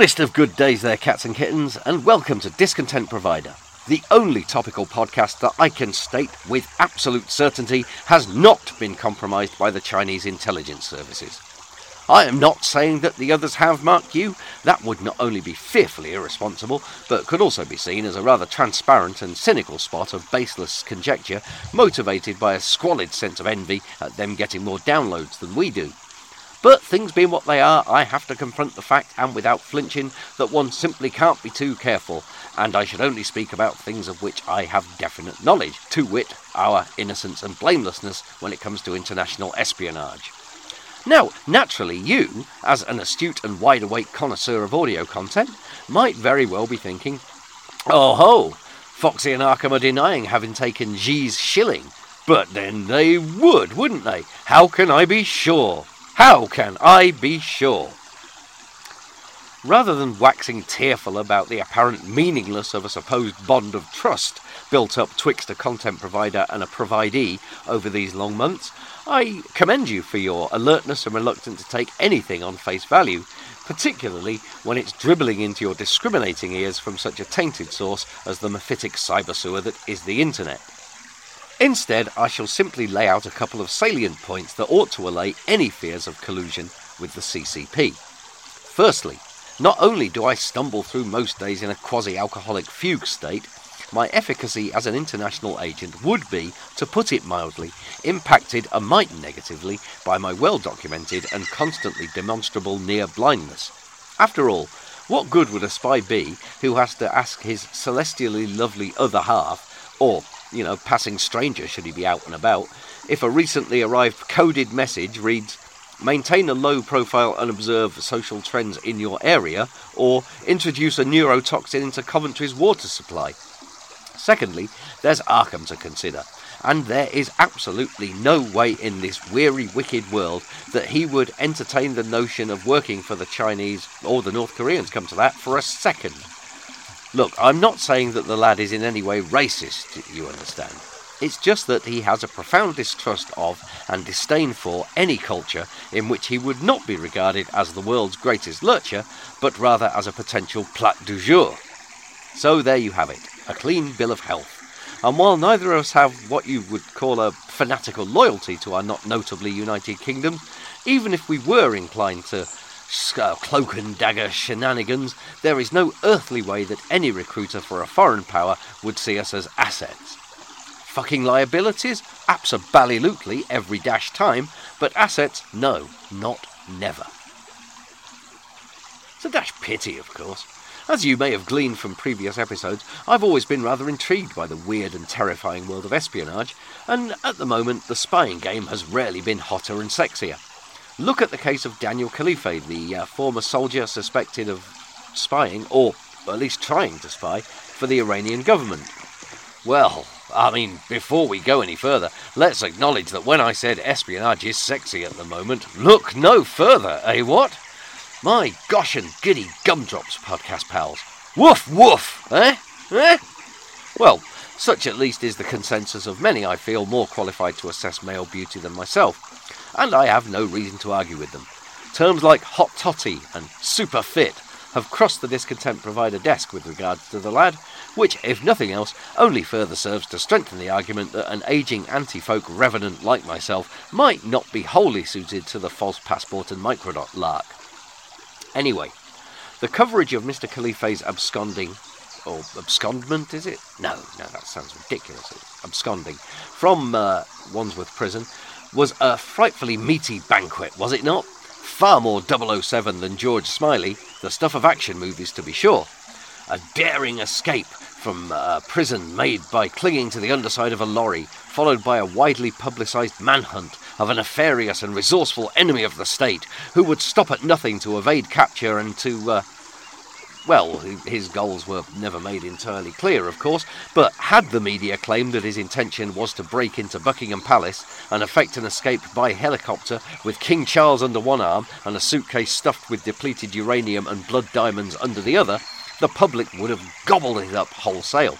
Goodest of good days there, cats and kittens, and welcome to Discontent Provider, the only topical podcast that I can state with absolute certainty has not been compromised by the Chinese intelligence services. I am not saying that the others have, mark you. That would not only be fearfully irresponsible, but could also be seen as a rather transparent and cynical spot of baseless conjecture, motivated by a squalid sense of envy at them getting more downloads than we do. But things being what they are, I have to confront the fact, and without flinching, that one simply can't be too careful, and I should only speak about things of which I have definite knowledge, to wit, our innocence and blamelessness when it comes to international espionage. Now, naturally, you, as an astute and wide awake connoisseur of audio content, might very well be thinking, oh ho, Foxy and Arkham are denying having taken G's shilling. But then they would, wouldn't they? How can I be sure? How can I be sure? Rather than waxing tearful about the apparent meaningless of a supposed bond of trust built up twixt a content provider and a providee over these long months, I commend you for your alertness and reluctance to take anything on face value, particularly when it's dribbling into your discriminating ears from such a tainted source as the mephitic cyber sewer that is the internet. Instead, I shall simply lay out a couple of salient points that ought to allay any fears of collusion with the CCP. Firstly, not only do I stumble through most days in a quasi alcoholic fugue state, my efficacy as an international agent would be, to put it mildly, impacted a mite negatively by my well documented and constantly demonstrable near blindness. After all, what good would a spy be who has to ask his celestially lovely other half, or you know, passing stranger should he be out and about, if a recently arrived coded message reads, maintain a low profile and observe social trends in your area, or introduce a neurotoxin into Coventry's water supply. Secondly, there's Arkham to consider, and there is absolutely no way in this weary, wicked world that he would entertain the notion of working for the Chinese or the North Koreans, come to that, for a second. Look, I'm not saying that the lad is in any way racist, you understand. It's just that he has a profound distrust of and disdain for any culture in which he would not be regarded as the world's greatest lurcher, but rather as a potential plat du jour. So there you have it, a clean bill of health. And while neither of us have what you would call a fanatical loyalty to our not notably United Kingdom, even if we were inclined to Uh, cloak and dagger shenanigans, there is no earthly way that any recruiter for a foreign power would see us as assets. Fucking liabilities? Absolutely every dash time, but assets? No, not never. It's a dash pity, of course. As you may have gleaned from previous episodes, I've always been rather intrigued by the weird and terrifying world of espionage, and at the moment the spying game has rarely been hotter and sexier. Look at the case of Daniel Khalife, the uh, former soldier suspected of spying, or at least trying to spy, for the Iranian government. Well, I mean, before we go any further, let's acknowledge that when I said espionage is sexy at the moment, look no further, eh what? My gosh and giddy gumdrops, podcast pals. Woof woof, eh? Eh? Well, such at least is the consensus of many I feel more qualified to assess male beauty than myself and I have no reason to argue with them. Terms like hot totty and super fit have crossed the discontent provider desk with regards to the lad, which, if nothing else, only further serves to strengthen the argument that an aging anti folk revenant like myself might not be wholly suited to the false passport and microdot lark. Anyway, the coverage of Mr. Khalife's absconding, or abscondment, is it? No, no, that sounds ridiculous. Absconding from uh, Wandsworth Prison was a frightfully meaty banquet, was it not? Far more 007 than George Smiley, the stuff of action movies to be sure. A daring escape from a prison made by clinging to the underside of a lorry, followed by a widely publicised manhunt of a nefarious and resourceful enemy of the state who would stop at nothing to evade capture and to uh, well, his goals were never made entirely clear, of course, but had the media claimed that his intention was to break into Buckingham Palace and effect an escape by helicopter with King Charles under one arm and a suitcase stuffed with depleted uranium and blood diamonds under the other, the public would have gobbled it up wholesale.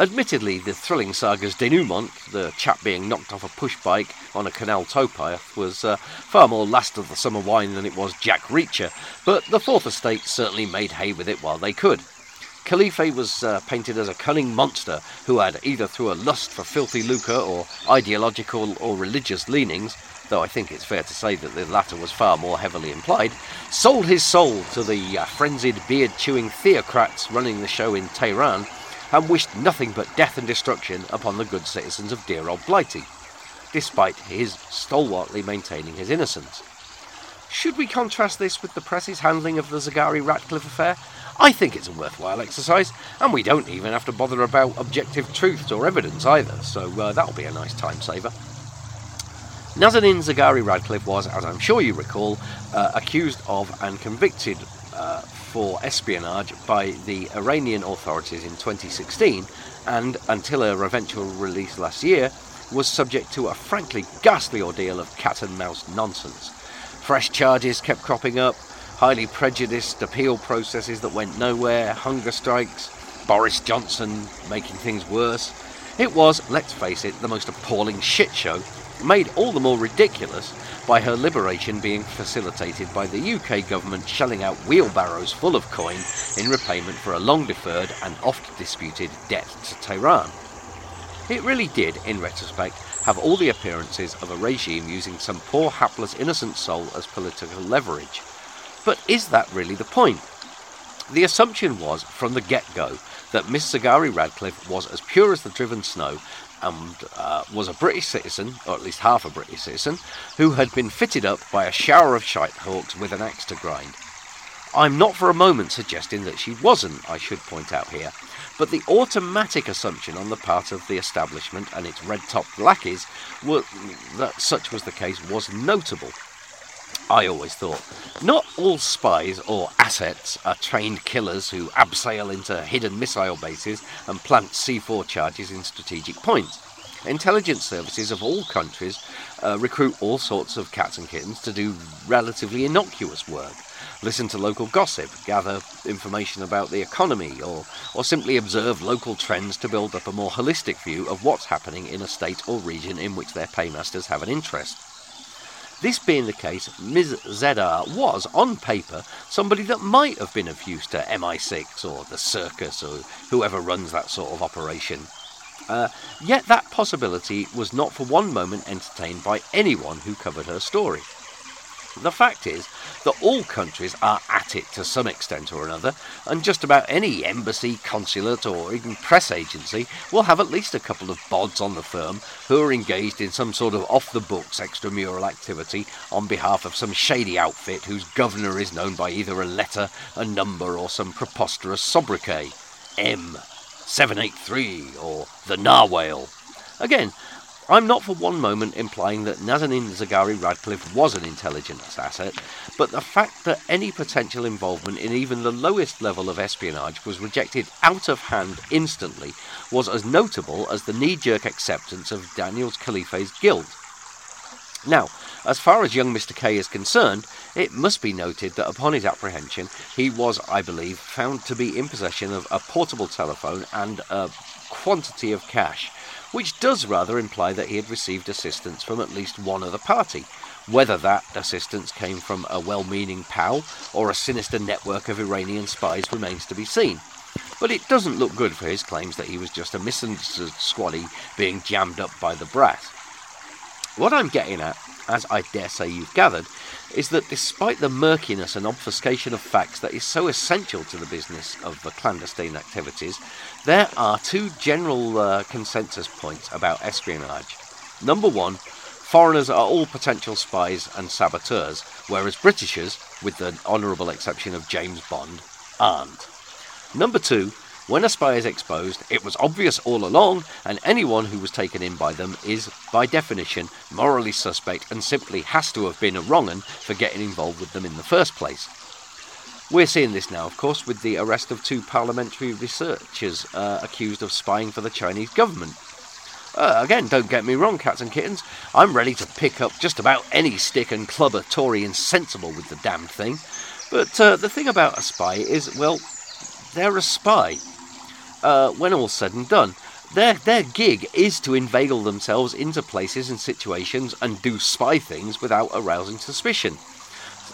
Admittedly, the thrilling saga's denouement, the chap being knocked off a push bike on a canal towpath, was uh, far more last of the summer wine than it was Jack Reacher, but the Fourth Estate certainly made hay with it while they could. Khalife was uh, painted as a cunning monster who had either through a lust for filthy lucre or ideological or religious leanings, though I think it's fair to say that the latter was far more heavily implied, sold his soul to the uh, frenzied beard chewing theocrats running the show in Tehran and wished nothing but death and destruction upon the good citizens of dear old Blighty, despite his stalwartly maintaining his innocence. Should we contrast this with the press's handling of the Zaghari Ratcliffe affair? I think it's a worthwhile exercise, and we don't even have to bother about objective truths or evidence either, so uh, that'll be a nice time saver. Nazanin Zaghari Ratcliffe was, as I'm sure you recall, uh, accused of and convicted uh, for espionage by the Iranian authorities in 2016, and until her eventual release last year, was subject to a frankly ghastly ordeal of cat and mouse nonsense. Fresh charges kept cropping up, highly prejudiced appeal processes that went nowhere, hunger strikes, Boris Johnson making things worse. It was, let's face it, the most appalling shit show, made all the more ridiculous by her liberation being facilitated by the UK government shelling out wheelbarrows full of coin in repayment for a long deferred and oft disputed debt to Tehran. It really did, in retrospect, have all the appearances of a regime using some poor hapless innocent soul as political leverage. But is that really the point? The assumption was, from the get go, that Miss Zaghari Ratcliffe was as pure as the driven snow and uh, was a British citizen, or at least half a British citizen, who had been fitted up by a shower of shite hawks with an axe to grind. I'm not for a moment suggesting that she wasn't, I should point out here, but the automatic assumption on the part of the establishment and its red topped lackeys that such was the case was notable. I always thought. Not all spies or assets are trained killers who abseil into hidden missile bases and plant C4 charges in strategic points. Intelligence services of all countries uh, recruit all sorts of cats and kittens to do relatively innocuous work. Listen to local gossip, gather information about the economy, or, or simply observe local trends to build up a more holistic view of what's happening in a state or region in which their paymasters have an interest. This being the case, Ms. Zedar was, on paper, somebody that might have been of use to MI6 or the circus or whoever runs that sort of operation. Uh, yet that possibility was not for one moment entertained by anyone who covered her story. The fact is that all countries are at it to some extent or another, and just about any embassy, consulate, or even press agency will have at least a couple of bods on the firm who are engaged in some sort of off the books extramural activity on behalf of some shady outfit whose governor is known by either a letter, a number, or some preposterous sobriquet M783 or the Narwhale. Again, I'm not for one moment implying that Nazanin Zaghari Ratcliffe was an intelligence asset, but the fact that any potential involvement in even the lowest level of espionage was rejected out of hand instantly was as notable as the knee jerk acceptance of Daniels Khalife's guilt. Now, as far as young Mr. K is concerned, it must be noted that upon his apprehension, he was, I believe, found to be in possession of a portable telephone and a quantity of cash which does rather imply that he had received assistance from at least one other party. Whether that assistance came from a well meaning pal or a sinister network of Iranian spies remains to be seen. But it doesn't look good for his claims that he was just a misunderstood squaddy being jammed up by the brass. What I'm getting at, as I dare say you've gathered, is that despite the murkiness and obfuscation of facts that is so essential to the business of the clandestine activities, there are two general uh, consensus points about espionage. Number one, foreigners are all potential spies and saboteurs, whereas Britishers, with the honourable exception of James Bond, aren't. Number two, when a spy is exposed, it was obvious all along, and anyone who was taken in by them is, by definition, morally suspect and simply has to have been a wrong un for getting involved with them in the first place. We're seeing this now, of course, with the arrest of two parliamentary researchers uh, accused of spying for the Chinese government. Uh, again, don't get me wrong, cats and kittens. I'm ready to pick up just about any stick and club a Tory insensible with the damned thing. But uh, the thing about a spy is, well, they're a spy uh, when all's said and done. their their gig is to inveigle themselves into places and situations and do spy things without arousing suspicion.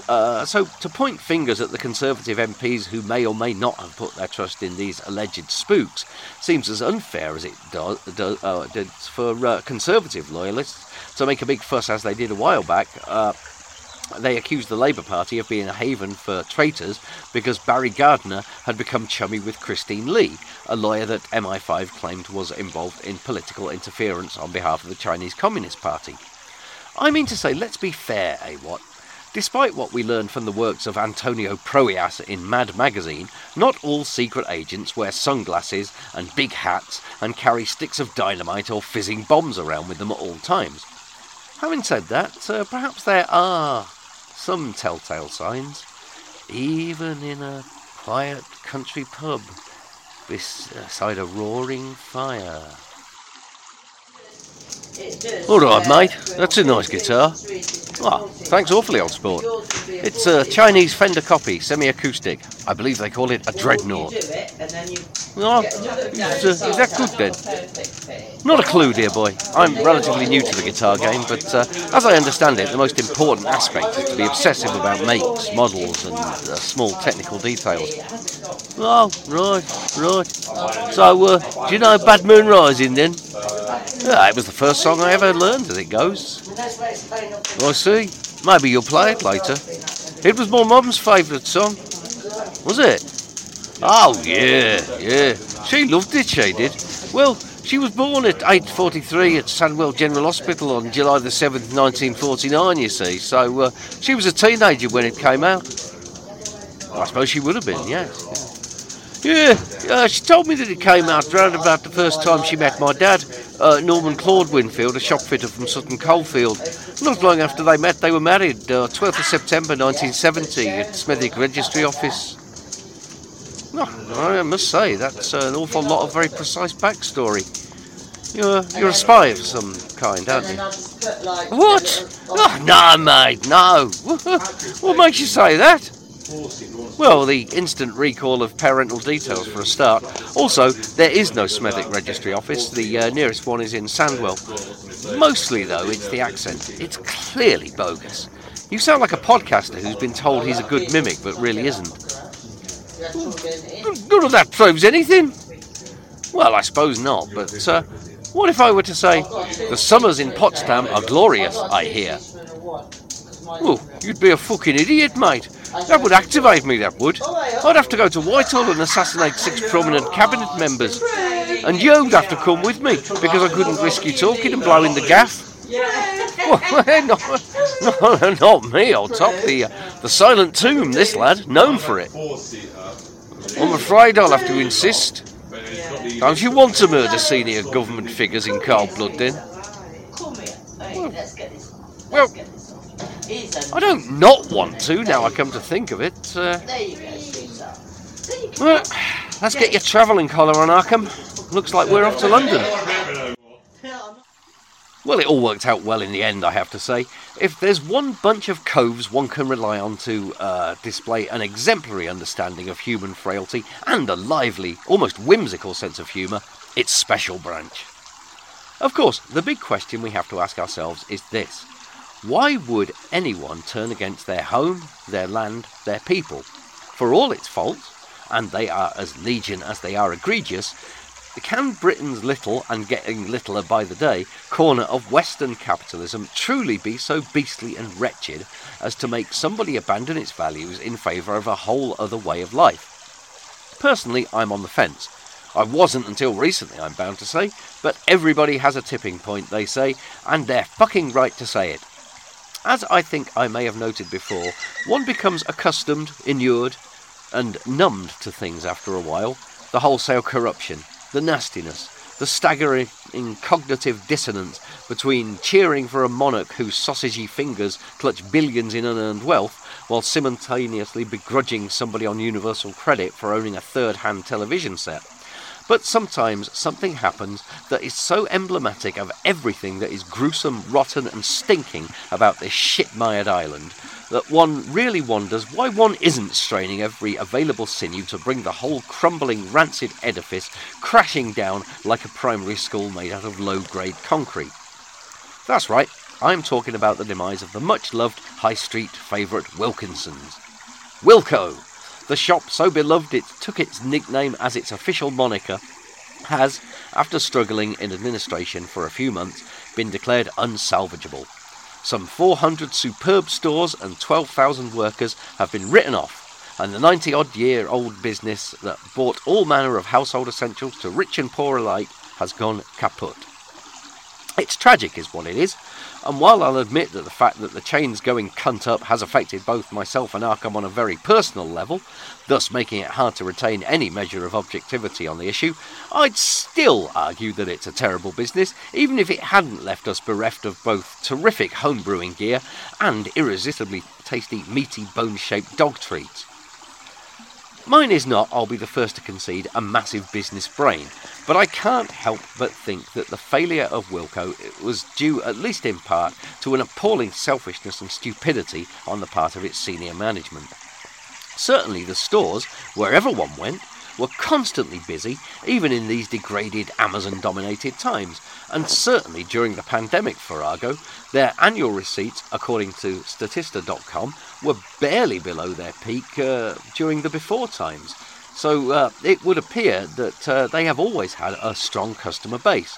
Uh, so to point fingers at the Conservative MPs who may or may not have put their trust in these alleged spooks seems as unfair as it does, do, uh, for uh, Conservative loyalists to make a big fuss as they did a while back. They accused the Labour Party of being a haven for traitors because Barry Gardiner had become chummy with Christine Lee, a lawyer that MI5 claimed was involved in political interference on behalf of the Chinese Communist Party. I mean to say, let's be fair, eh, what? Despite what we learned from the works of Antonio Prohias in Mad magazine, not all secret agents wear sunglasses and big hats and carry sticks of dynamite or fizzing bombs around with them at all times. Having said that, uh, perhaps there are some telltale signs, even in a quiet country pub beside a roaring fire. All right, mate. That's a nice guitar. Oh, thanks awfully, old sport. It's a Chinese Fender copy, semi-acoustic. I believe they call it a dreadnought. Oh, is, uh, is that good then? Not a clue, dear boy. I'm relatively new to the guitar game, but uh, as I understand it, the most important aspect is to be obsessive about makes, models, and uh, small technical details. Oh, right, right. So, uh, do you know Bad Moon Rising then? Yeah, it was the first song I ever learned as it goes. I see. Maybe you'll play it later. It was my mum's favourite song. Was it? Oh, yeah, yeah. She loved it, she did. Well, she was born at 8.43 at Sandwell General Hospital on July the 7th, 1949, you see. So uh, she was a teenager when it came out. I suppose she would have been, yes. Yeah, uh, she told me that it came out around about the first time she met my dad, uh, Norman Claude Winfield, a shop fitter from Sutton Coldfield. Not long after they met, they were married, uh, 12th of September 1970 at Smethwick Registry Office. Oh, I must say, that's an awful lot of very precise backstory. You're, you're a spy of some kind, aren't you? What? Oh, no, mate, no. what makes you say that? Well, the instant recall of parental details for a start. Also, there is no Smethwick Registry Office. The uh, nearest one is in Sandwell. Mostly, though, it's the accent. It's clearly bogus. You sound like a podcaster who's been told he's a good mimic, but really isn't. None of that proves anything. Well, I suppose not, but uh, what if I were to say, the summers in Potsdam are glorious, I hear? Well, you'd be a fucking idiot, mate. That would activate me, that would. I'd have to go to Whitehall and assassinate six prominent cabinet members. And you'd have to come with me, because I couldn't risk you talking and blowing the gaff. Well, no, no, not me, old top. The, uh, the silent tomb, this lad, known for it. I'm afraid I'll have to insist. Don't you want to murder senior government figures in cold blood, then? Well, well I don't not want to, now I come to think of it. Uh, well, let's get your travelling collar on, Arkham. Looks like we're off to London. Well, it all worked out well in the end, I have to say. If there's one bunch of coves one can rely on to uh, display an exemplary understanding of human frailty and a lively, almost whimsical sense of humour, it's Special Branch. Of course, the big question we have to ask ourselves is this why would anyone turn against their home, their land, their people? For all its faults, and they are as legion as they are egregious, can Britain's little, and getting littler by the day, corner of Western capitalism truly be so beastly and wretched as to make somebody abandon its values in favour of a whole other way of life? Personally, I'm on the fence. I wasn't until recently, I'm bound to say, but everybody has a tipping point, they say, and they're fucking right to say it. As I think I may have noted before, one becomes accustomed, inured, and numbed to things after a while. The wholesale corruption, the nastiness, the staggering cognitive dissonance between cheering for a monarch whose sausagey fingers clutch billions in unearned wealth while simultaneously begrudging somebody on universal credit for owning a third hand television set. But sometimes something happens that is so emblematic of everything that is gruesome, rotten, and stinking about this shit mired island that one really wonders why one isn't straining every available sinew to bring the whole crumbling, rancid edifice crashing down like a primary school made out of low grade concrete. That's right, I'm talking about the demise of the much loved high street favourite Wilkinson's. Wilko, the shop so beloved it took its nickname as its official moniker, has, after struggling in administration for a few months, been declared unsalvageable. Some 400 superb stores and 12,000 workers have been written off, and the 90 odd year old business that bought all manner of household essentials to rich and poor alike has gone kaput. It's tragic, is what it is, and while I'll admit that the fact that the chain's going cunt up has affected both myself and Arkham on a very personal level, thus making it hard to retain any measure of objectivity on the issue, I'd still argue that it's a terrible business, even if it hadn't left us bereft of both terrific homebrewing gear and irresistibly tasty, meaty, bone shaped dog treats. Mine is not, I'll be the first to concede, a massive business brain, but I can't help but think that the failure of Wilko was due, at least in part, to an appalling selfishness and stupidity on the part of its senior management. Certainly, the stores, wherever one went, were constantly busy, even in these degraded Amazon dominated times. And certainly during the pandemic for their annual receipts, according to Statista.com, were barely below their peak uh, during the before times. So uh, it would appear that uh, they have always had a strong customer base.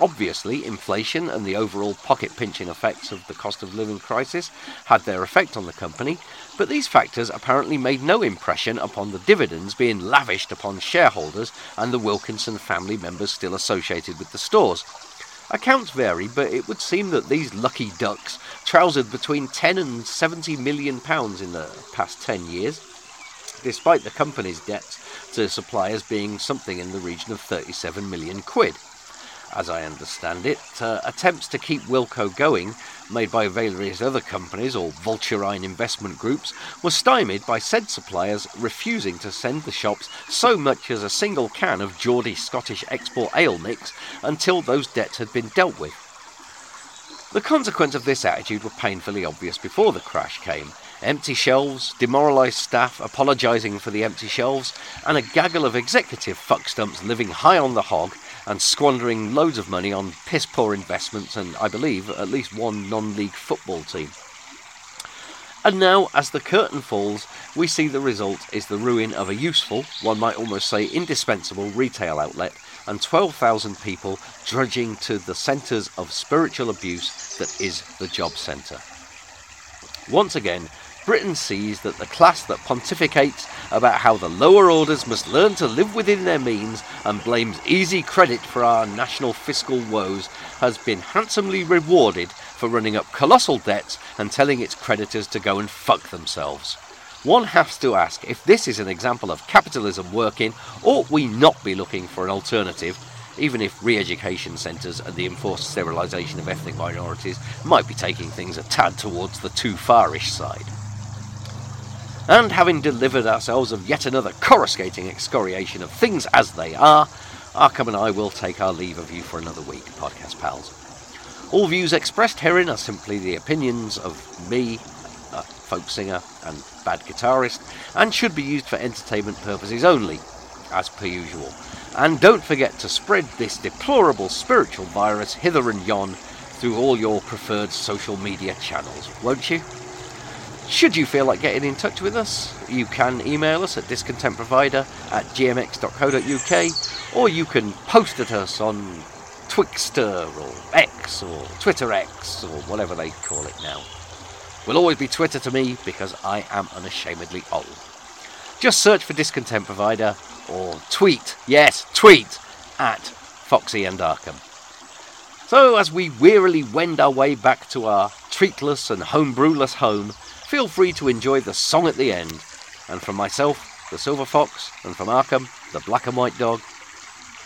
Obviously, inflation and the overall pocket pinching effects of the cost of living crisis had their effect on the company, but these factors apparently made no impression upon the dividends being lavished upon shareholders and the Wilkinson family members still associated with the stores. Accounts vary, but it would seem that these lucky ducks trousered between 10 and 70 million pounds in the past 10 years, despite the company's debts to suppliers being something in the region of 37 million quid as I understand it, uh, attempts to keep Wilko going, made by various other companies or vulturine investment groups, were stymied by said suppliers refusing to send the shops so much as a single can of Geordie Scottish export ale mix until those debts had been dealt with. The consequence of this attitude were painfully obvious before the crash came. Empty shelves, demoralised staff apologising for the empty shelves, and a gaggle of executive fuckstumps living high on the hog and squandering loads of money on piss poor investments and, I believe, at least one non league football team. And now, as the curtain falls, we see the result is the ruin of a useful, one might almost say indispensable, retail outlet and 12,000 people drudging to the centres of spiritual abuse that is the job centre. Once again, Britain sees that the class that pontificates about how the lower orders must learn to live within their means and blames easy credit for our national fiscal woes has been handsomely rewarded for running up colossal debts and telling its creditors to go and fuck themselves. One has to ask if this is an example of capitalism working, ought we not be looking for an alternative, even if re education centres and the enforced sterilisation of ethnic minorities might be taking things a tad towards the too farish side? And having delivered ourselves of yet another coruscating excoriation of things as they are, Arkham and I will take our leave of you for another week, podcast pals. All views expressed herein are simply the opinions of me, a folk singer and bad guitarist, and should be used for entertainment purposes only, as per usual. And don't forget to spread this deplorable spiritual virus hither and yon through all your preferred social media channels, won't you? Should you feel like getting in touch with us, you can email us at discontentprovider at gmx.co.uk or you can post at us on Twixter or X or Twitter X or whatever they call it now. Will always be Twitter to me because I am unashamedly old. Just search for Discontent Provider or tweet, yes, tweet at Foxy and Arkham. So as we wearily wend our way back to our treatless and homebrewless home, feel free to enjoy the song at the end. And from myself, the Silver Fox, and from Arkham, the Black and White Dog,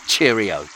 cheerio.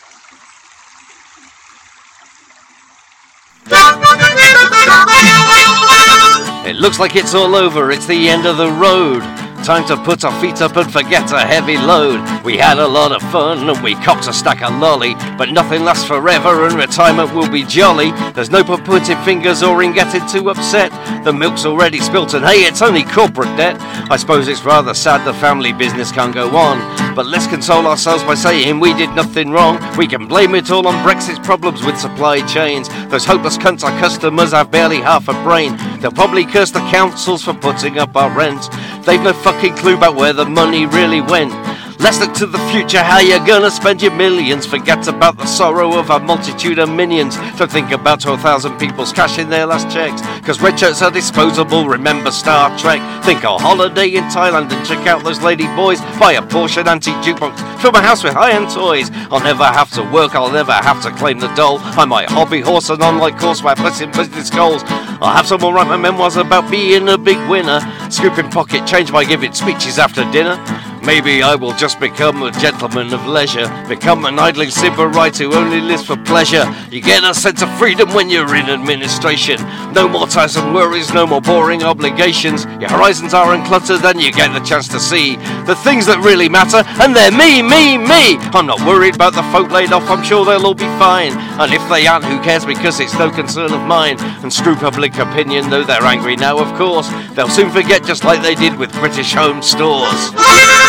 It looks like it's all over, it's the end of the road. Time to put our feet up and forget a heavy load. We had a lot of fun and we copped a stack of lolly, but nothing lasts forever and retirement will be jolly. There's no point pointing fingers or in getting too upset. The milk's already spilt and hey, it's only corporate debt. I suppose it's rather sad the family business can't go on, but let's console ourselves by saying we did nothing wrong. We can blame it all on Brexit's problems with supply chains. Those hopeless cunts, our customers, have barely half a brain. They'll probably curse the councils for putting up our rent. They've no fucking clue about where the money really went. Let's look to the future, how you're gonna spend your millions. Forget about the sorrow of a multitude of minions. Don't think about 12,000 people's cashing their last checks. Cause red shirts are disposable, remember Star Trek. Think a holiday in Thailand and check out those lady boys. Buy a Porsche antique jukebox, fill my house with high-end toys. I'll never have to work, I'll never have to claim the doll. I might hobby horse and online course my blessing business goals. I'll have someone write my memoirs about being a big winner. Scooping pocket change by giving speeches after dinner. Maybe I will just become a gentleman of leisure, become an idling civil sybarite who only lives for pleasure. You get a sense of freedom when you're in administration. No more tiresome worries, no more boring obligations. Your horizons are uncluttered and you get the chance to see the things that really matter, and they're me, me, me. I'm not worried about the folk laid off, I'm sure they'll all be fine. And if they aren't, who cares because it's no concern of mine. And screw public opinion, though they're angry now, of course. They'll soon forget just like they did with British home stores.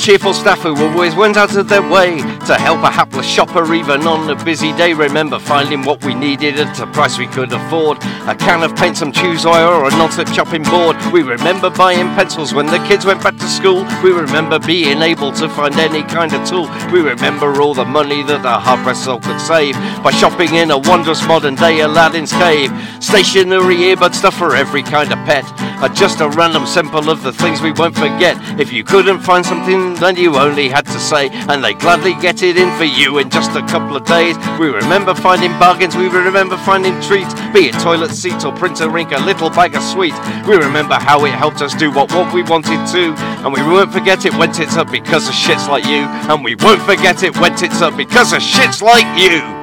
cheerful staff who always went out of their way to help a hapless shopper even on a busy day. Remember finding what we needed at a price we could afford. A can of paint, some oil, or a non-slip chopping board. We remember buying pencils when the kids went back to school. We remember being able to find any kind of tool. We remember all the money that a hard-pressed soul could save by shopping in a wondrous modern day Aladdin's cave. Stationery, earbud stuff for every kind of pet. Are just a random sample of the things we won't forget. If you couldn't find something, then you only had to say, and they gladly get it in for you in just a couple of days. We remember finding bargains, we remember finding treats, be it toilet seats or printer ink, a little bag of sweets. We remember how it helped us do what, what we wanted to, and we won't forget it when it's up because of shits like you, and we won't forget it when it's up because of shits like you.